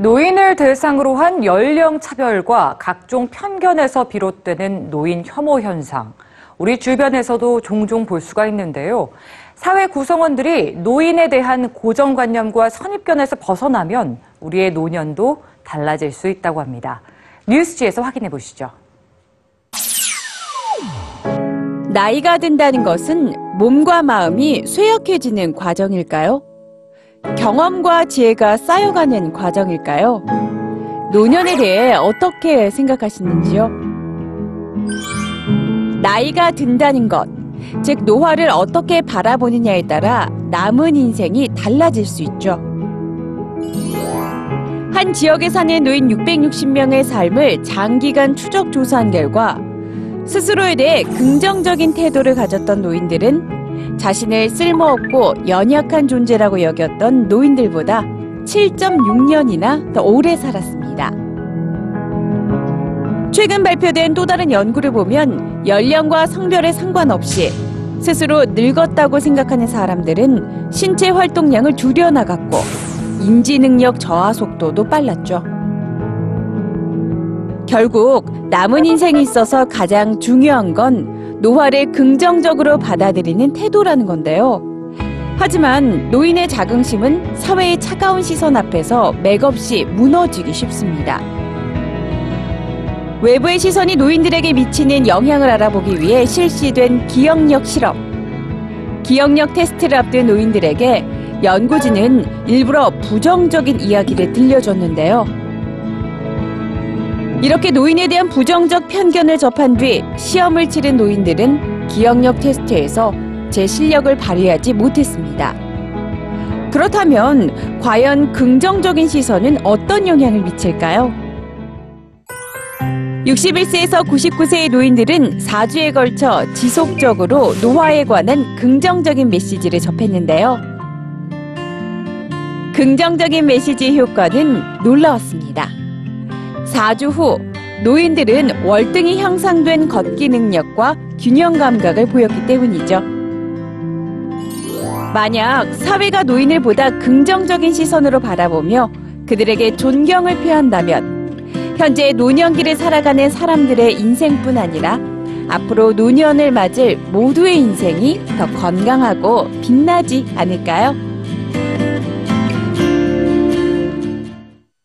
노인을 대상으로 한 연령 차별과 각종 편견에서 비롯되는 노인 혐오 현상. 우리 주변에서도 종종 볼 수가 있는데요. 사회 구성원들이 노인에 대한 고정관념과 선입견에서 벗어나면 우리의 노년도 달라질 수 있다고 합니다. 뉴스지에서 확인해 보시죠. 나이가 든다는 것은 몸과 마음이 쇠약해지는 과정일까요? 경험과 지혜가 쌓여가는 과정일까요? 노년에 대해 어떻게 생각하시는지요? 나이가 든다는 것, 즉 노화를 어떻게 바라보느냐에 따라 남은 인생이 달라질 수 있죠. 한 지역에 사는 노인 660명의 삶을 장기간 추적 조사한 결과 스스로에 대해 긍정적인 태도를 가졌던 노인들은 자신을 쓸모없고 연약한 존재라고 여겼던 노인들보다 7.6년이나 더 오래 살았습니다. 최근 발표된 또 다른 연구를 보면 연령과 성별에 상관없이 스스로 늙었다고 생각하는 사람들은 신체 활동량을 줄여나갔고 인지 능력 저하 속도도 빨랐죠. 결국 남은 인생이 있어서 가장 중요한 건 노화를 긍정적으로 받아들이는 태도라는 건데요. 하지만 노인의 자긍심은 사회의 차가운 시선 앞에서 맥없이 무너지기 쉽습니다. 외부의 시선이 노인들에게 미치는 영향을 알아보기 위해 실시된 기억력 실험. 기억력 테스트를 앞둔 노인들에게 연구진은 일부러 부정적인 이야기를 들려줬는데요. 이렇게 노인에 대한 부정적 편견을 접한 뒤 시험을 치른 노인들은 기억력 테스트에서 제 실력을 발휘하지 못했습니다. 그렇다면 과연 긍정적인 시선은 어떤 영향을 미칠까요? 61세에서 99세의 노인들은 4주에 걸쳐 지속적으로 노화에 관한 긍정적인 메시지를 접했는데요. 긍정적인 메시지의 효과는 놀라웠습니다. 4주 후 노인들은 월등히 향상된 걷기 능력과 균형 감각을 보였기 때문이죠. 만약 사회가 노인을 보다 긍정적인 시선으로 바라보며 그들에게 존경을 표한다면 현재 노년기를 살아가는 사람들의 인생뿐 아니라 앞으로 노년을 맞을 모두의 인생이 더 건강하고 빛나지 않을까요?